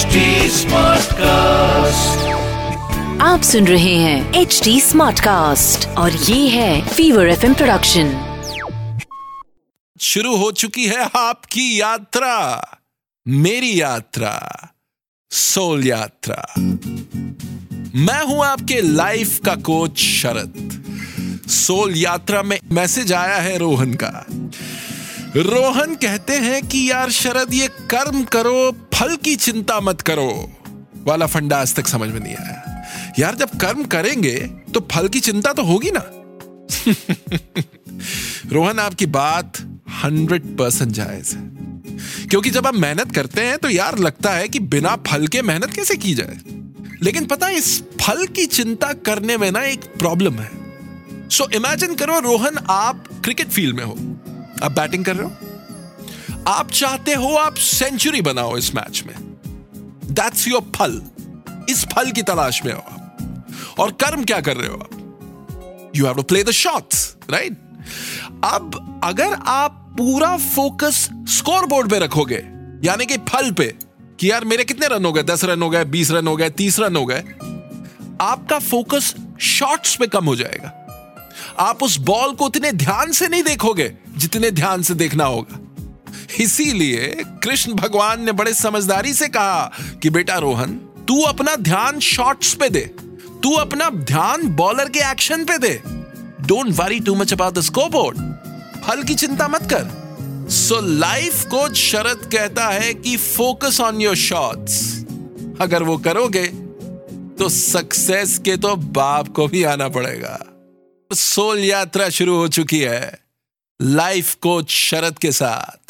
HD Smartcast. आप सुन रहे हैं एच डी स्मार्ट कास्ट और ये है फीवर एफ़ प्रोडक्शन शुरू हो चुकी है आपकी यात्रा मेरी यात्रा सोल यात्रा। मैं हूँ आपके लाइफ का कोच शरद। सोल यात्रा में मैसेज आया है रोहन का। रोहन कहते हैं कि यार शरद ये कर्म करो फल की चिंता मत करो। वाला फंडा आज तक समझ में नहीं आया। यार जब कर्म करेंगे तो फल की चिंता तो होगी ना? रोहन आपकी बात हंड्रेड परसेंट जायज़ है। क्योंकि जब आप मेहनत करते हैं तो यार लगता है कि बिना फल के मेहनत कैसे की जाए? लेकिन पता है इस फल की चिंता करने में ना एक प्रॉब्लम है। सो so, इमेजिन करो रोहन आप क्रिकेट फ़ील्ड में हो। आप बैटिंग कर रहे हो? आप चाहते हो आप सेंचुरी बनाओ इस मैच में। दैट्स योर फल। इस फल की तलाश में हो आप। और कर्म क्या कर रहे हो आप? You have to play the shots right अब अगर आप पूरा फोकस स्कोर बोर्ड पे रखोगे, यानी कि फल पे, कि यार मेरे कितने रन हो गए? दस रन हो गए, बीस रन हो गए, तीस रन हो गए, आपका फोकस शॉट्स पे कम हो जाएगा। आप उस बॉल को उतने ध्यान से नहीं देखोगे जितने ध्यान से देखना होगा। इसीलिए कृष्ण भगवान ने बड़े समझदारी से कहा कि बेटा रोहन, तू अपना ध्यान शॉट्स पे दे। तू अपना ध्यान बॉलर के एक्शन पे दे। Don't worry too much about the scoreboard फल की चिंता मत कर। सो लाइफ कोच शरद कहता है कि फोकस ऑन योर शॉट्स अगर वो करोगे तो सक्सेस के तो बाप को भी आना पड़ेगा। सोल यात्रा शुरू हो चुकी है। लाइफ कोच शरद के साथ।